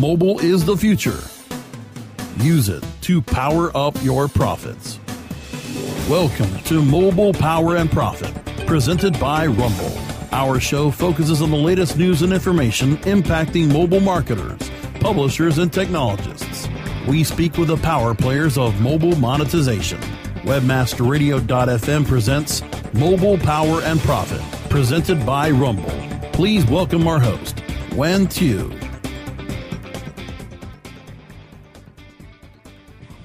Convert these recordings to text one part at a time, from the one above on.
Mobile is the future. Use it to power up your profits. Welcome to Mobile Power and Profit, presented by Rumble. Our show focuses on the latest news and information impacting mobile marketers, publishers, and technologists. We speak with the power players of mobile monetization. Webmasterradio.fm presents Mobile Power and Profit, presented by Rumble. Please welcome our host, Wen Tu.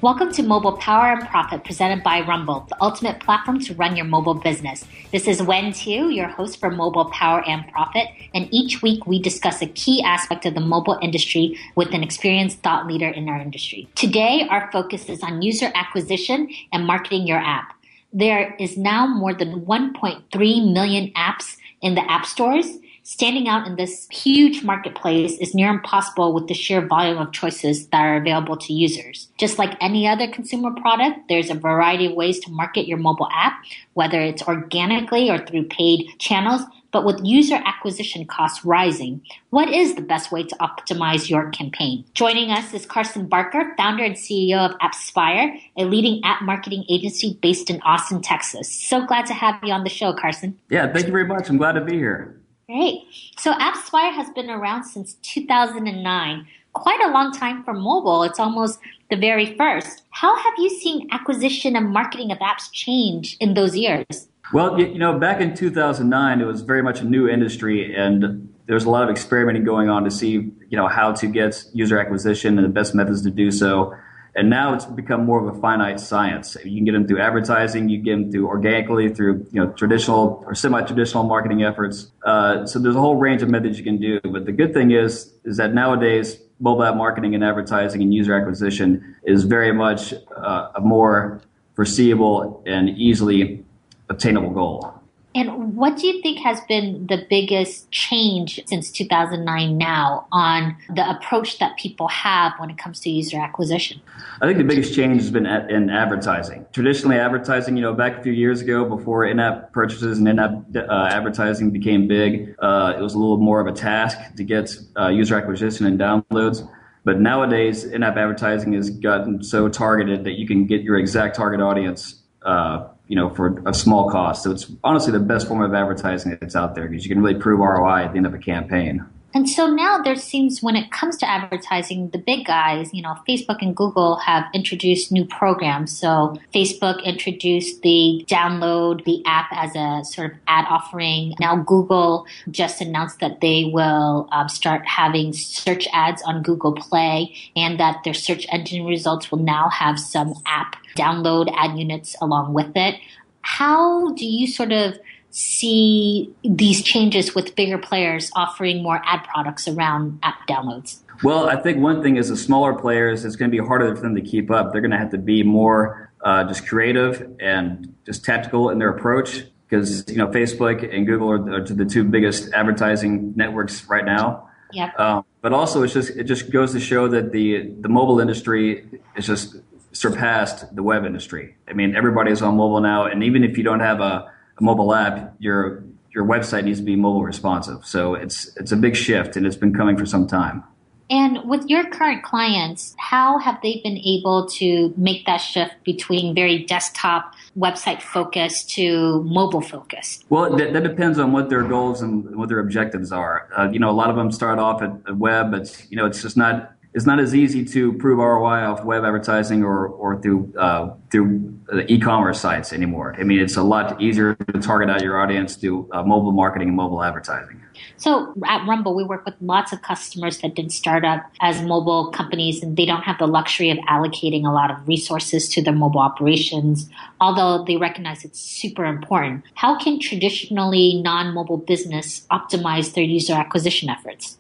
Welcome to Mobile Power and Profit presented by Rumble, the ultimate platform to run your mobile business. This is Wen Tu, your host for Mobile Power and Profit, and each week we discuss a key aspect of the mobile industry with an experienced thought leader in our industry. Today, our focus is on user acquisition and marketing your app. There is now more than 1.3 million apps in the app stores standing out in this huge marketplace is near impossible with the sheer volume of choices that are available to users. Just like any other consumer product, there's a variety of ways to market your mobile app, whether it's organically or through paid channels. But with user acquisition costs rising, what is the best way to optimize your campaign? Joining us is Carson Barker, founder and CEO of AppSpire, a leading app marketing agency based in Austin, Texas. So glad to have you on the show, Carson. Yeah, thank you very much. I'm glad to be here. Great. So AppSpire has been around since 2009. Quite a long time for mobile. It's almost the very first. How have you seen acquisition and marketing of apps change in those years? Well, you know, back in 2009, it was very much a new industry, and there was a lot of experimenting going on to see, you know, how to get user acquisition and the best methods to do so. And now it's become more of a finite science. You can get them through advertising, you can get them through organically, through you know traditional or semi-traditional marketing efforts. Uh, so there's a whole range of methods you can do. But the good thing is, is that nowadays mobile app marketing and advertising and user acquisition is very much uh, a more foreseeable and easily obtainable goal. And what do you think has been the biggest change since 2009 now on the approach that people have when it comes to user acquisition? I think the biggest change has been in advertising. Traditionally, advertising, you know, back a few years ago before in app purchases and in app uh, advertising became big, uh, it was a little more of a task to get uh, user acquisition and downloads. But nowadays, in app advertising has gotten so targeted that you can get your exact target audience uh, you know, for a small cost. So it's honestly the best form of advertising that's out there because you can really prove ROI at the end of a campaign. And so now there seems, when it comes to advertising, the big guys, you know, Facebook and Google have introduced new programs. So Facebook introduced the download the app as a sort of ad offering. Now Google just announced that they will um, start having search ads on Google Play and that their search engine results will now have some app download ad units along with it. How do you sort of see these changes with bigger players offering more ad products around app downloads? Well, I think one thing is the smaller players, it's going to be harder for them to keep up. They're going to have to be more uh, just creative and just tactical in their approach because you know Facebook and Google are, are the two biggest advertising networks right now. Yeah. Um, but also, it's just it just goes to show that the the mobile industry is just surpassed the web industry. I mean, everybody is on mobile now, and even if you don't have a a mobile app, your your website needs to be mobile responsive. So it's it's a big shift, and it's been coming for some time. And with your current clients, how have they been able to make that shift between very desktop website focused to mobile focused? Well, that, that, depends on what their goals and what their objectives are. Uh, you know, a lot of them start off at, at web, but you know, it's just not it's not as easy to prove ROI off web advertising or, or through uh, through e-commerce sites anymore. I mean, it's a lot easier to target out your audience through uh, mobile marketing and mobile advertising. So at Rumble, we work with lots of customers that did start up as mobile companies, and they don't have the luxury of allocating a lot of resources to their mobile operations, although they recognize it's super important. How can traditionally non-mobile business optimize their user acquisition efforts?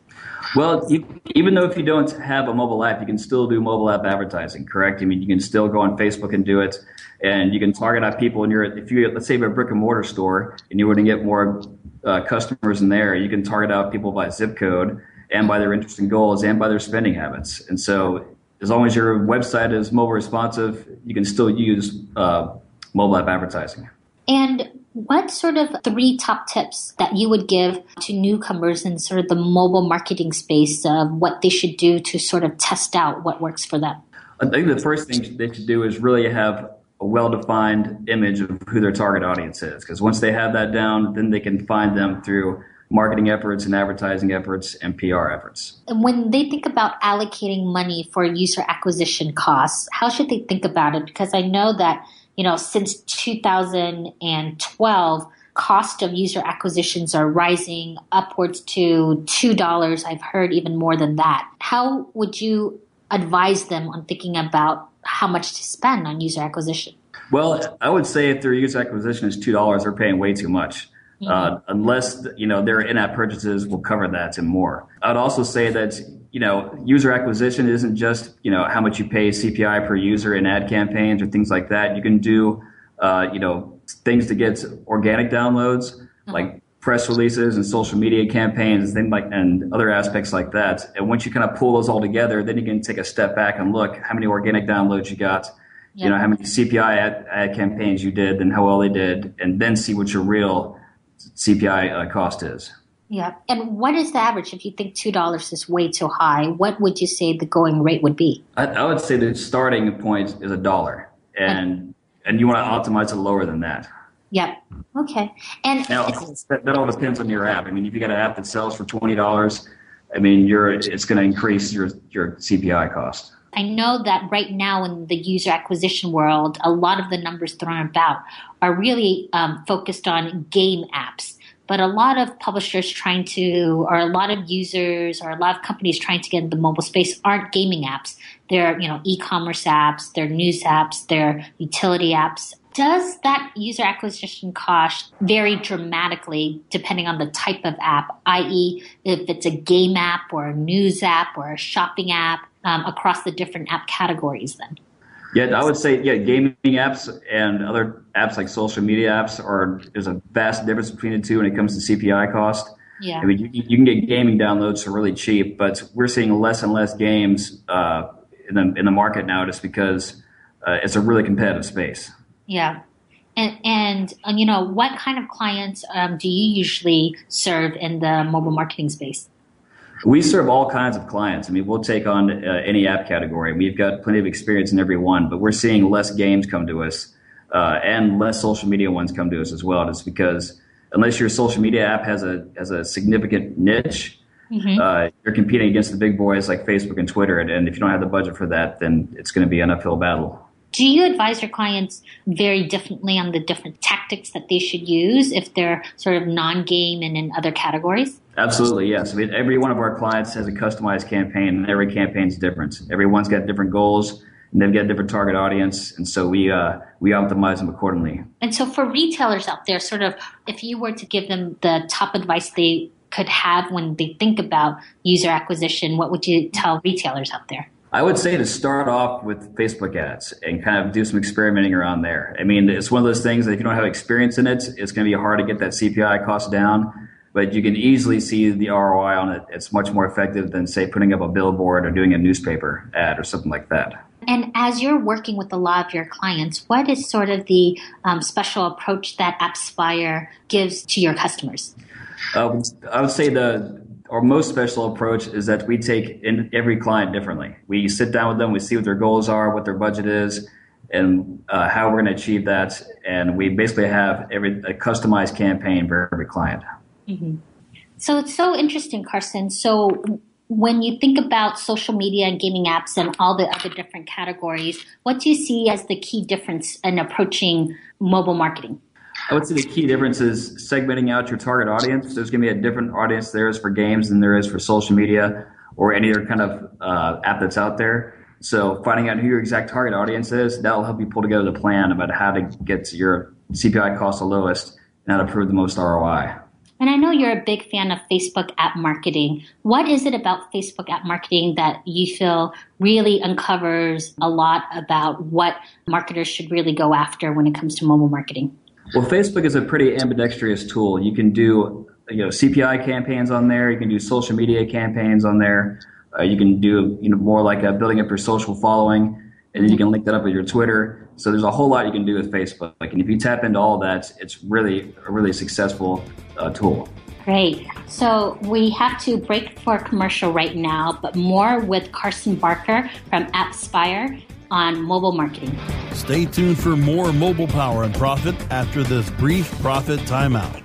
Well, even though if you don't have a mobile app, you can still do mobile app advertising, correct? I mean, you can still go on Facebook and do it, and you can target out people. And you're, if you let's say you have a brick and mortar store, and you want to get more uh, customers in there, you can target out people by zip code and by their interest and goals and by their spending habits. And so, as long as your website is mobile responsive, you can still use uh, mobile app advertising. And What sort of three top tips that you would give to newcomers in sort of the mobile marketing space of what they should do to sort of test out what works for them? I think the first thing they should do is really have a well-defined image of who their target audience is. Because once they have that down, then they can find them through marketing efforts and advertising efforts and PR efforts. And when they think about allocating money for user acquisition costs, how should they think about it? Because I know that, you know, since 2012, cost of user acquisitions are rising upwards to $2. I've heard even more than that. How would you advise them on thinking about how much to spend on user acquisition? Well, I would say if their user acquisition is $2, they're paying way too much. Mm-hmm. Uh, unless you know their in-app purchases will cover that and more. I'd also say that you know user acquisition isn't just you know how much you pay CPI per user in ad campaigns or things like that. You can do uh, you know things to get organic downloads mm-hmm. like press releases and social media campaigns and things like and other aspects like that. And once you kind of pull those all together, then you can take a step back and look how many organic downloads you got. You know how many CPI ad, ad campaigns you did, and how well they did, and then see what your real CPI uh, cost is. Yeah. And what is the average? If you think $2 is way too high, what would you say the going rate would be? I, I would say the starting point is a dollar. And, and you want to optimize it lower than that. Yep. Okay. And now, that, that all depends on your app. I mean, if you got an app that sells for $20, I mean, you're, it's going to increase your, your CPI cost. I know that right now in the user acquisition world, a lot of the numbers thrown about are really um, focused on game apps. But a lot of publishers trying to, or a lot of users, or a lot of companies trying to get in the mobile space aren't gaming apps. They're, you know, e-commerce apps, they're news apps, they're utility apps. Does that user acquisition cost vary dramatically depending on the type of app, i.e., if it's a game app or a news app or a shopping app? Um, across the different app categories then? Yeah, I would say yeah, gaming apps and other apps like social media apps are there's a vast difference between the two when it comes to CPI cost. Yeah, I mean you, you can get gaming downloads for really cheap, but we're seeing less and less games uh, in the in the market now just because uh, it's a really competitive space. Yeah. And, and, and you know, what kind of clients um, do you usually serve in the mobile marketing space? We serve all kinds of clients. I mean, we'll take on uh, any app category. We've got plenty of experience in every one, but we're seeing less games come to us uh, and less social media ones come to us as well. Just because unless your social media app has a has a significant niche, mm-hmm. uh, you're competing against the big boys like Facebook and Twitter. And, and if you don't have the budget for that, then it's going to be an uphill battle. Do you advise your clients very differently on the different tactics that they should use if they're sort of non-game and in other categories? Absolutely, yes. I mean, every one of our clients has a customized campaign, and every campaign is different. Everyone's got different goals, and they've got a different target audience, and so we uh, we optimize them accordingly. And so, for retailers out there, sort of, if you were to give them the top advice they could have when they think about user acquisition, what would you tell retailers out there? I would say to start off with Facebook ads and kind of do some experimenting around there. I mean, it's one of those things that if you don't have experience in it, it's going to be hard to get that CPI cost down. But you can easily see the ROI on it. It's much more effective than, say, putting up a billboard or doing a newspaper ad or something like that. And as you're working with a lot of your clients, what is sort of the um, special approach that AppSpire gives to your customers? Uh, I would say the our most special approach is that we take in every client differently. We sit down with them, we see what their goals are, what their budget is, and uh, how we're going to achieve that. And we basically have every a customized campaign for every client. Mm-hmm. So it's so interesting, Carson. So when you think about social media and gaming apps and all the other different categories, what do you see as the key difference in approaching mobile marketing? I would say the key difference is segmenting out your target audience. There's going to be a different audience there is for games than there is for social media or any other kind of uh, app that's out there. So finding out who your exact target audience is, that'll help you pull together the plan about how to get your CPI cost the lowest and how to prove the most ROI. And I know you're a big fan of Facebook app marketing. What is it about Facebook app marketing that you feel really uncovers a lot about what marketers should really go after when it comes to mobile marketing? Well, Facebook is a pretty ambidextrous tool. You can do you know CPI campaigns on there. You can do social media campaigns on there. Uh, you can do you know more like a building up your social following, and then you can link that up with your Twitter. So there's a whole lot you can do with Facebook. And if you tap into all that, it's really a really successful uh, tool. Great. So we have to break for a commercial right now, but more with Carson Barker from AppSpire on mobile marketing. Stay tuned for more mobile power and profit after this brief profit timeout.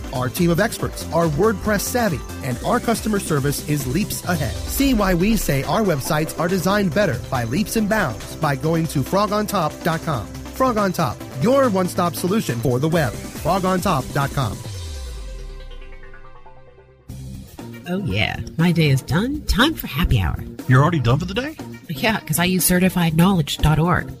Our team of experts are WordPress savvy, and our customer service is leaps ahead. See why we say our websites are designed better by leaps and bounds by going to frogontop.com. Frog on Top, your one stop solution for the web. frogontop.com. Oh, yeah. My day is done. Time for happy hour. You're already done for the day? Yeah, because I use certifiedknowledge.org.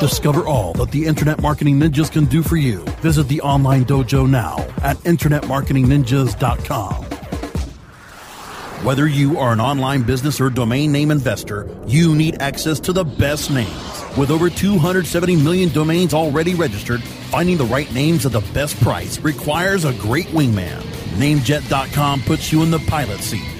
Discover all that the Internet Marketing Ninjas can do for you. Visit the online dojo now at InternetMarketingNinjas.com. Whether you are an online business or domain name investor, you need access to the best names. With over 270 million domains already registered, finding the right names at the best price requires a great wingman. NameJet.com puts you in the pilot seat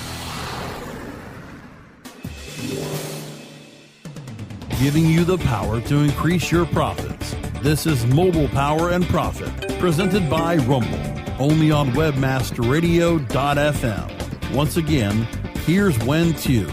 Giving you the power to increase your profits. This is Mobile Power and Profit, presented by Rumble, only on webmasterradio.fm. Once again, here's Wen Tu.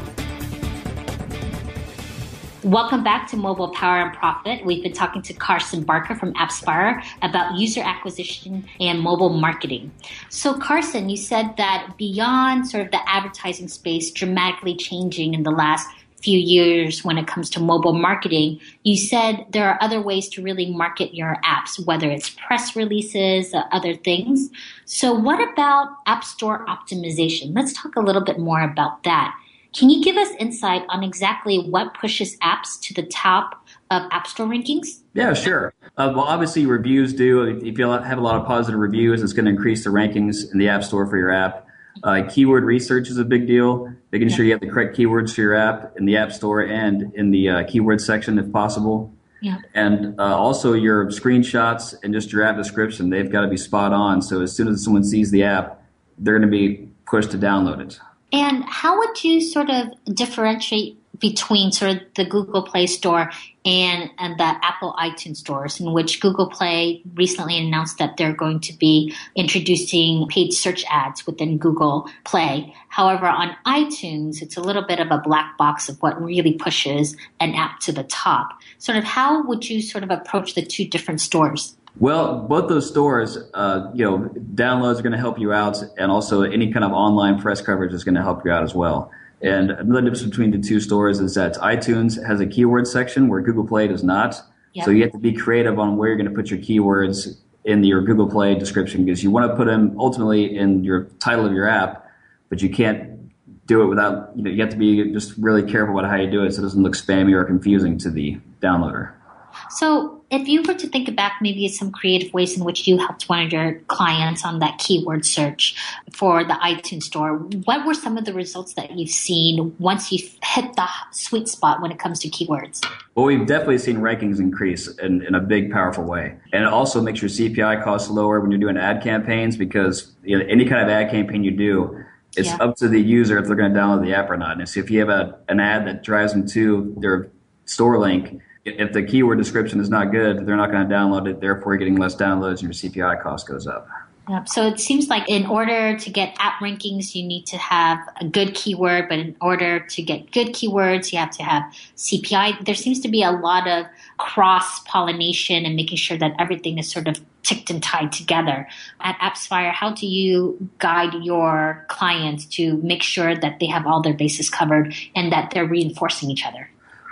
Welcome back to Mobile Power and Profit. We've been talking to Carson Barker from AppSpire about user acquisition and mobile marketing. So, Carson, you said that beyond sort of the advertising space dramatically changing in the last few years when it comes to mobile marketing, you said there are other ways to really market your apps, whether it's press releases, other things. So, what about App Store optimization? Let's talk a little bit more about that. Can you give us insight on exactly what pushes apps to the top of App Store rankings? Yeah, sure. Uh, well, obviously, reviews do. If you have a lot of positive reviews, it's going to increase the rankings in the App Store for your app. Uh, keyword research is a big deal, making sure you have the correct keywords for your app in the App Store and in the uh, keyword section if possible. Yeah. And uh, also your screenshots and just your app description, they've got to be spot on. So as soon as someone sees the app, they're going to be pushed to download it. And how would you sort of differentiate between sort of the Google Play Store and, and the Apple iTunes stores, in which Google Play recently announced that they're going to be introducing paid search ads within Google Play. However, on iTunes, it's a little bit of a black box of what really pushes an app to the top. Sort of how would you sort of approach the two different stores? Well, both those stores, uh, you know, downloads are going to help you out, and also any kind of online press coverage is going to help you out as well. And another difference between the two stores is that iTunes has a keyword section where Google Play does not. Yep. So you have to be creative on where you're going to put your keywords in your Google Play description because you want to put them ultimately in your title of your app, but you can't do it without, you know, you have to be just really careful about how you do it so it doesn't look spammy or confusing to the downloader. So, if you were to think back maybe some creative ways in which you helped one of your clients on that keyword search for the iTunes store, what were some of the results that you've seen once you've hit the sweet spot when it comes to keywords? Well, we've definitely seen rankings increase in, in a big, powerful way. And it also makes your CPI costs lower when you're doing ad campaigns because you know, any kind of ad campaign you do, it's yeah. up to the user if they're going to download the app or not. And so if you have a, an ad that drives them to their store link, if the keyword description is not good, they're not going to download it. Therefore, you're getting less downloads and your CPI cost goes up. Yeah. So it seems like in order to get app rankings, you need to have a good keyword, but in order to get good keywords, you have to have CPI. There seems to be a lot of cross pollination and making sure that everything is sort of ticked and tied together. At AppSpire, how do you guide your clients to make sure that they have all their bases covered and that they're reinforcing each other?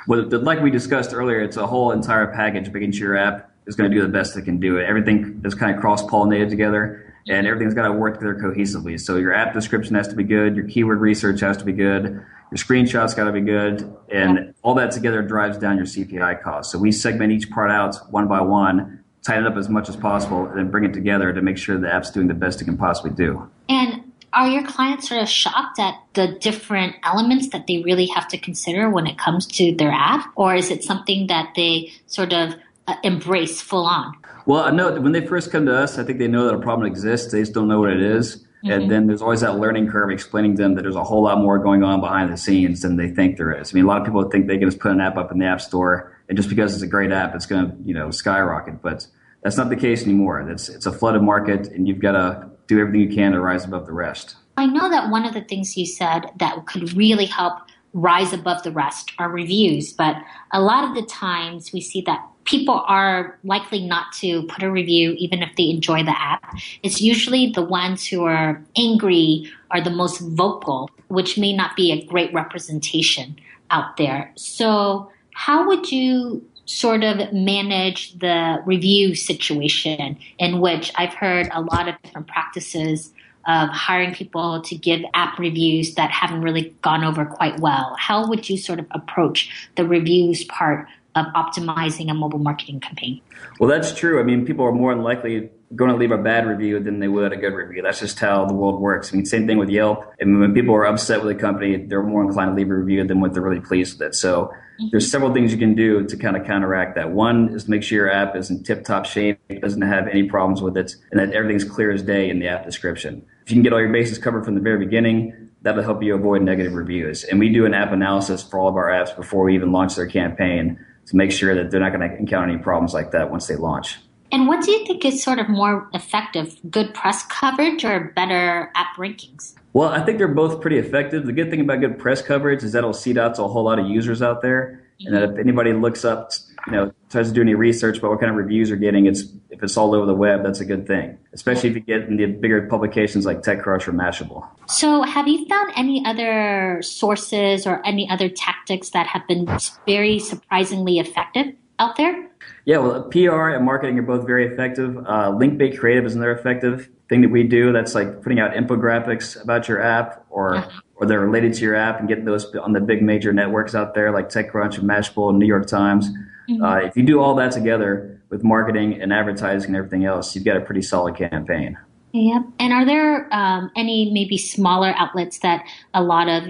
Well, like we discussed earlier, it's a whole entire package, making sure your app is going to do the best it can do. It everything is kind of cross pollinated together, and everything's got to work together cohesively. So your app description has to be good, your keyword research has to be good, your screenshots got to be good, and all that together drives down your CPI cost. So we segment each part out one by one, tighten it up as much as possible, and then bring it together to make sure the app's doing the best it can possibly do. And are your clients sort of shocked at the different elements that they really have to consider when it comes to their app? Or is it something that they sort of uh, embrace full on? Well, I know when they first come to us, I think they know that a problem exists. They just don't know what it is. Mm-hmm. And then there's always that learning curve explaining to them that there's a whole lot more going on behind the scenes than they think there is. I mean, a lot of people think they can just put an app up in the app store and just because it's a great app, it's going to, you know, skyrocket. But that's not the case anymore. It's, it's a flooded market and you've got to do everything you can to rise above the rest. I know that one of the things you said that could really help rise above the rest are reviews, but a lot of the times we see that people are likely not to put a review even if they enjoy the app. It's usually the ones who are angry are the most vocal, which may not be a great representation out there. So, how would you sort of manage the review situation in which I've heard a lot of different practices of hiring people to give app reviews that haven't really gone over quite well? How would you sort of approach the reviews part of optimizing a mobile marketing campaign? Well, that's true. I mean, people are more likely going to leave a bad review than they would a good review. That's just how the world works. I mean, same thing with Yelp. I mean, when people are upset with a company, they're more inclined to leave a review than when they're really pleased with it. So mm-hmm. there's several things you can do to kind of counteract that. One is to make sure your app is in tip top shape, doesn't have any problems with it, and that everything's clear as day in the app description. If you can get all your bases covered from the very beginning, that'll help you avoid negative reviews. And we do an app analysis for all of our apps before we even launch their campaign to make sure that they're not going to encounter any problems like that once they launch. And what do you think is sort of more effective, good press coverage or better app rankings? Well, I think they're both pretty effective. The good thing about good press coverage is that it'll seed out to a whole lot of users out there. And that if anybody looks up, you know, tries to do any research about what kind of reviews are getting, it's if it's all over the web, that's a good thing. Especially if you get in the bigger publications like TechCrunch or Mashable. So, have you found any other sources or any other tactics that have been very surprisingly effective out there? Yeah, well, PR and marketing are both very effective. Uh, link bait creative is another effective thing that we do. That's like putting out infographics about your app or uh-huh or they're related to your app and getting those on the big major networks out there like TechCrunch and Mashable and New York Times. Mm-hmm. Uh, if you do all that together with marketing and advertising and everything else, you've got a pretty solid campaign. Yep. And are there um, any maybe smaller outlets that a lot of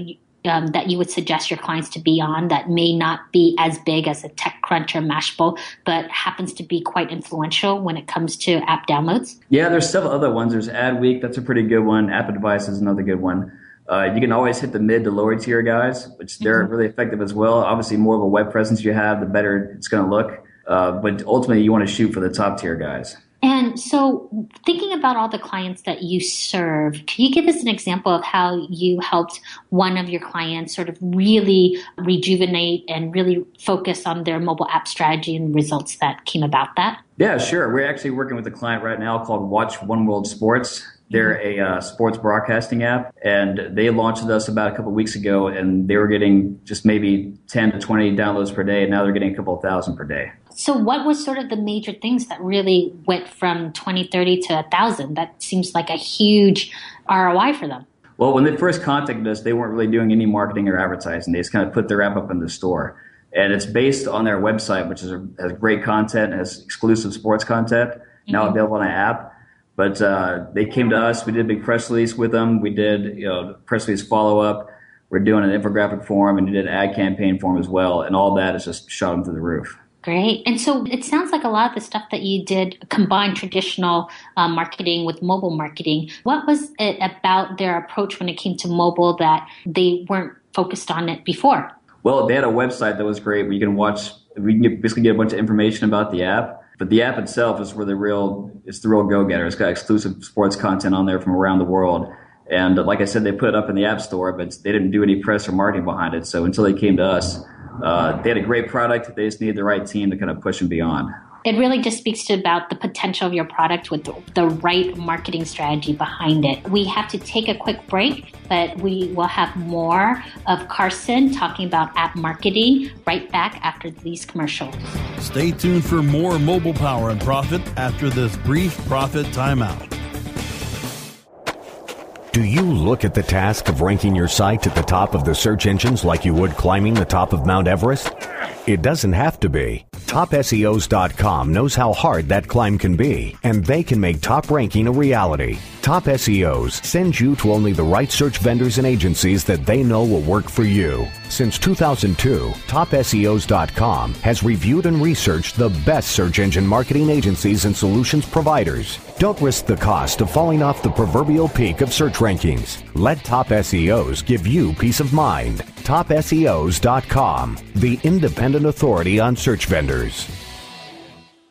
um, that you would suggest your clients to be on that may not be as big as a TechCrunch or Mashable, but happens to be quite influential when it comes to app downloads? Yeah, there's several other ones. There's Adweek, that's a pretty good one. App Advice is another good one. Uh, you can always hit the mid to lower tier guys, which they're mm-hmm. really effective as well. Obviously, more of a web presence you have, the better it's going to look. Uh, but ultimately, you want to shoot for the top tier guys. And so, thinking about all the clients that you serve, can you give us an example of how you helped one of your clients sort of really rejuvenate and really focus on their mobile app strategy and results that came about that? Yeah, sure. We're actually working with a client right now called Watch One World Sports They're a uh, sports broadcasting app, and they launched with us about a couple weeks ago, and they were getting just maybe 10 to 20 downloads per day, and now they're getting a couple of thousand per day. So, what was sort of the major things that really went from 20, 30 to 1,000? That seems like a huge ROI for them. Well, when they first contacted us, they weren't really doing any marketing or advertising. They just kind of put their app up in the store. And it's based on their website, which is, has great content, has exclusive sports content, mm-hmm. now available on an app. But uh, they came to us. We did a big press release with them. We did you know press release follow up. We're doing an infographic for them, and we did an ad campaign for them as well. And all that has just shot them through the roof. Great. And so it sounds like a lot of the stuff that you did combined traditional uh, marketing with mobile marketing. What was it about their approach when it came to mobile that they weren't focused on it before? Well, they had a website that was great where you can watch, we can get, basically get a bunch of information about the app. But the app itself is where the real, it's the real go-getter. It's got exclusive sports content on there from around the world. And like I said, they put it up in the app store, but they didn't do any press or marketing behind it. So until they came to us, uh, they had a great product. They just needed the right team to kind of push them beyond. It really just speaks to about the potential of your product with the, the right marketing strategy behind it. We have to take a quick break, but we will have more of Carson talking about app marketing right back after these commercials. Stay tuned for more mobile power and profit after this brief profit timeout. Do you look at the task of ranking your site at the top of the search engines like you would climbing the top of Mount Everest? It doesn't have to be. TopSEOs.com knows how hard that climb can be, and they can make top ranking a reality. Top SEOs sends you to only the right search vendors and agencies that they know will work for you. Since 2002, TopSEOs.com has reviewed and researched the best search engine marketing agencies and solutions providers. Don't risk the cost of falling off the proverbial peak of search rankings. Let Top SEOs give you peace of mind. TopSEOs.com, the independent authority on search vendors.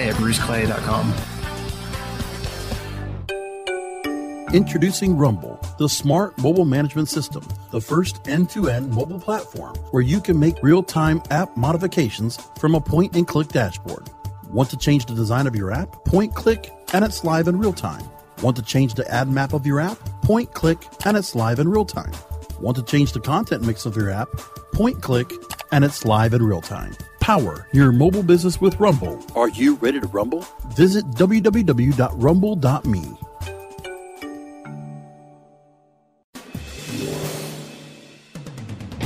today at bruceclay.com. Introducing Rumble, the smart mobile management system, the first end to end mobile platform where you can make real time app modifications from a point and click dashboard. Want to change the design of your app? Point click and it's live in real time. Want to change the ad map of your app? Point click and it's live in real time. Want to change the content mix of your app? Point click and it's live in real time. Power your mobile business with Rumble. Are you ready to rumble? Visit www.rumble.me.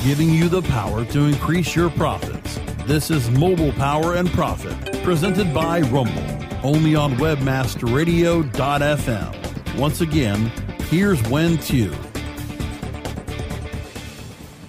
Giving you the power to increase your profits. This is Mobile Power and Profit, presented by Rumble, only on webmasterradio.fm. Once again, here's Wen Tu.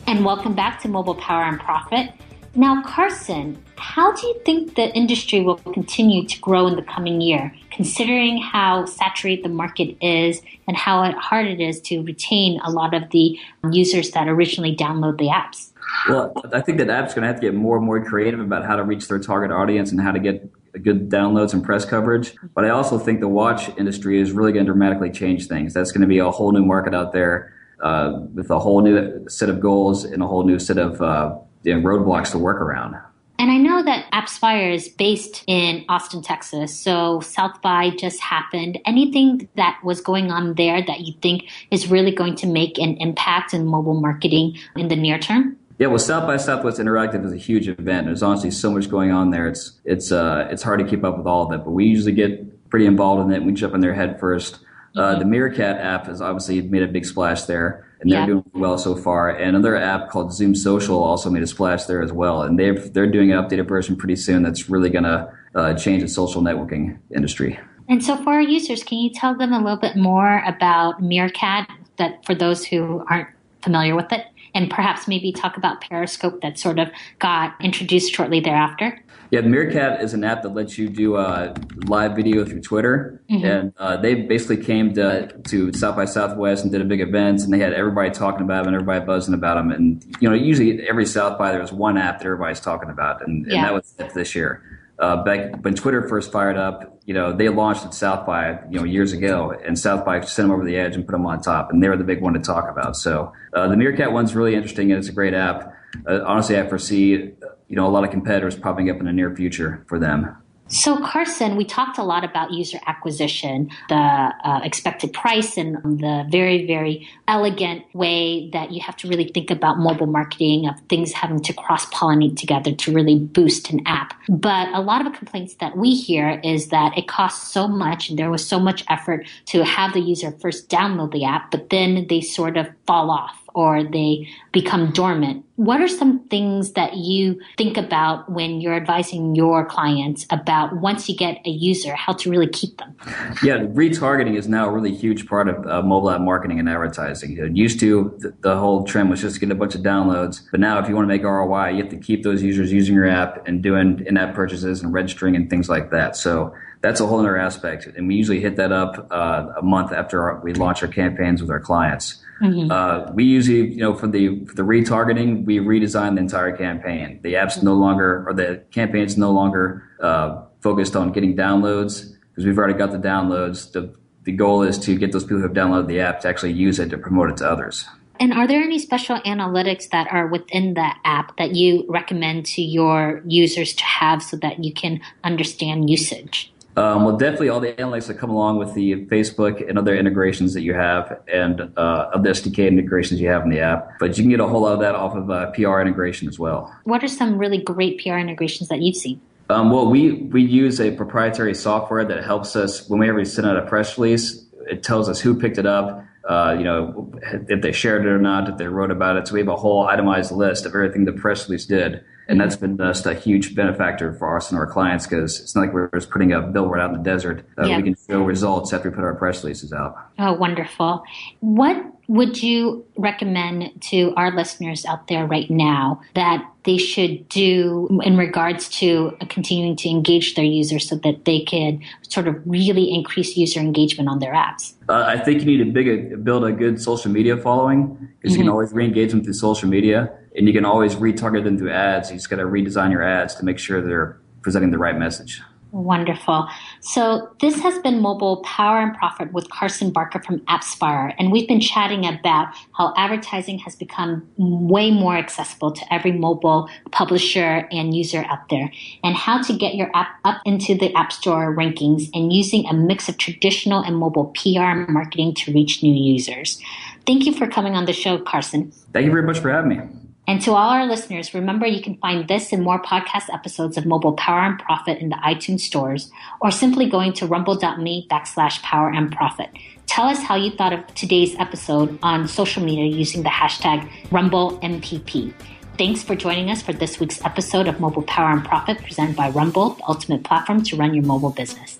And welcome back to Mobile Power and Profit. Now, Carson, how do you think the industry will continue to grow in the coming year, considering how saturated the market is and how hard it is to retain a lot of the users that originally download the apps? Well, I think that apps are going to have to get more and more creative about how to reach their target audience and how to get good downloads and press coverage. But I also think the watch industry is really going to dramatically change things. That's going to be a whole new market out there uh, with a whole new set of goals and a whole new set of uh, you know, roadblocks to work around. And I know that AppSpire is based in Austin, Texas. So South by just happened. Anything that was going on there that you think is really going to make an impact in mobile marketing in the near term? Yeah, well, South by Southwest Interactive is a huge event. There's honestly so much going on there. It's it's uh, it's hard to keep up with all of it, but we usually get pretty involved in it. We jump in there head first. Uh, mm-hmm. the Meerkat app has obviously made a big splash there, and they're yeah. doing well so far. And another app called Zoom Social also made a splash there as well, and they they're doing an updated version pretty soon that's really going to uh, change the social networking industry. And so, for our users, can you tell them a little bit more about Meerkat? That for those who aren't familiar with it and perhaps maybe talk about Periscope that sort of got introduced shortly thereafter? Yeah, Meerkat is an app that lets you do uh, live video through Twitter, mm-hmm. and uh, they basically came to to South by Southwest and did a big event, and they had everybody talking about them and everybody buzzing about them. And you know, usually every South by there's one app that everybody's talking about, and, yeah. and that was it this year uh, back when Twitter first fired up, you know, they launched at South by, you know, years ago, and South by sent them over the edge and put them on top, and they were the big one to talk about. So uh, the Meerkat one's really interesting, and it's a great app. Uh, honestly, I foresee, you know, a lot of competitors popping up in the near future for them. So, Carson, we talked a lot about user acquisition, the uh, expected price, and the very, very elegant way that you have to really think about mobile marketing of things having to cross pollinate together to really boost an app. But a lot of complaints that we hear is that it costs so much and there was so much effort to have the user first download the app, but then they sort of fall off or they become dormant. What are some things that you think about when you're advising your clients about once you get a user, how to really keep them? Yeah, retargeting is now a really huge part of uh, mobile app marketing and advertising. It used to, the, the whole trend was just to get a bunch of downloads. But now, if you want to make ROI, you have to keep those users using your app and doing in app purchases and registering and things like that. So that's a whole other aspect. And we usually hit that up uh, a month after our, we launch our campaigns with our clients. Mm-hmm. Uh, we usually, you know, for the for the retargeting, we redesign the entire campaign. The app's no longer, or the campaign's no longer uh, focused on getting downloads because we've already got the downloads. The the goal is to get those people who have downloaded the app to actually use it to promote it to others. And are there any special analytics that are within the app that you recommend to your users to have so that you can understand usage? Um, well, definitely all the analytics that come along with the Facebook and other integrations that you have and uh, other SDK integrations you have in the app. But you can get a whole lot of that off of uh, PR integration as well. What are some really great PR integrations that you've seen? Um, well, we, we use a proprietary software that helps us whenever we ever send out a press release. It tells us who picked it up, uh, you know, if they shared it or not, if they wrote about it. So we have a whole itemized list of everything the press release did. And that's been just a huge benefactor for us and our clients because it's not like we're just putting a billboard out in the desert. Uh, We can show results after we put our press releases out. Oh, wonderful. What would you recommend to our listeners out there right now that they should do in regards to continuing to engage their users so that they can sort of really increase user engagement on their apps? Uh, I think you need to big, build a good social media following because mm-hmm. you can mm-hmm. always re-engage them through social media and you can always retarget them through ads. You just got to redesign your ads to make sure they're presenting the right message. Wonderful. So this has been Mobile Power and Profit with Carson Barker from AppSpire, and we've been chatting about how advertising has become way more accessible to every mobile publisher and user out there, and how to get your app up into the App Store rankings and using a mix of traditional and mobile PR marketing to reach new users. Thank you for coming on the show, Carson. Thank you very much for having me. And to all our listeners, remember you can find this and more podcast episodes of Mobile Power and Profit in the iTunes stores or simply going to rumble.me backslash power and profit. Tell us how you thought of today's episode on social media using the hashtag RumbleMPP. Thanks for joining us for this week's episode of Mobile Power and Profit presented by Rumble, the ultimate platform to run your mobile business.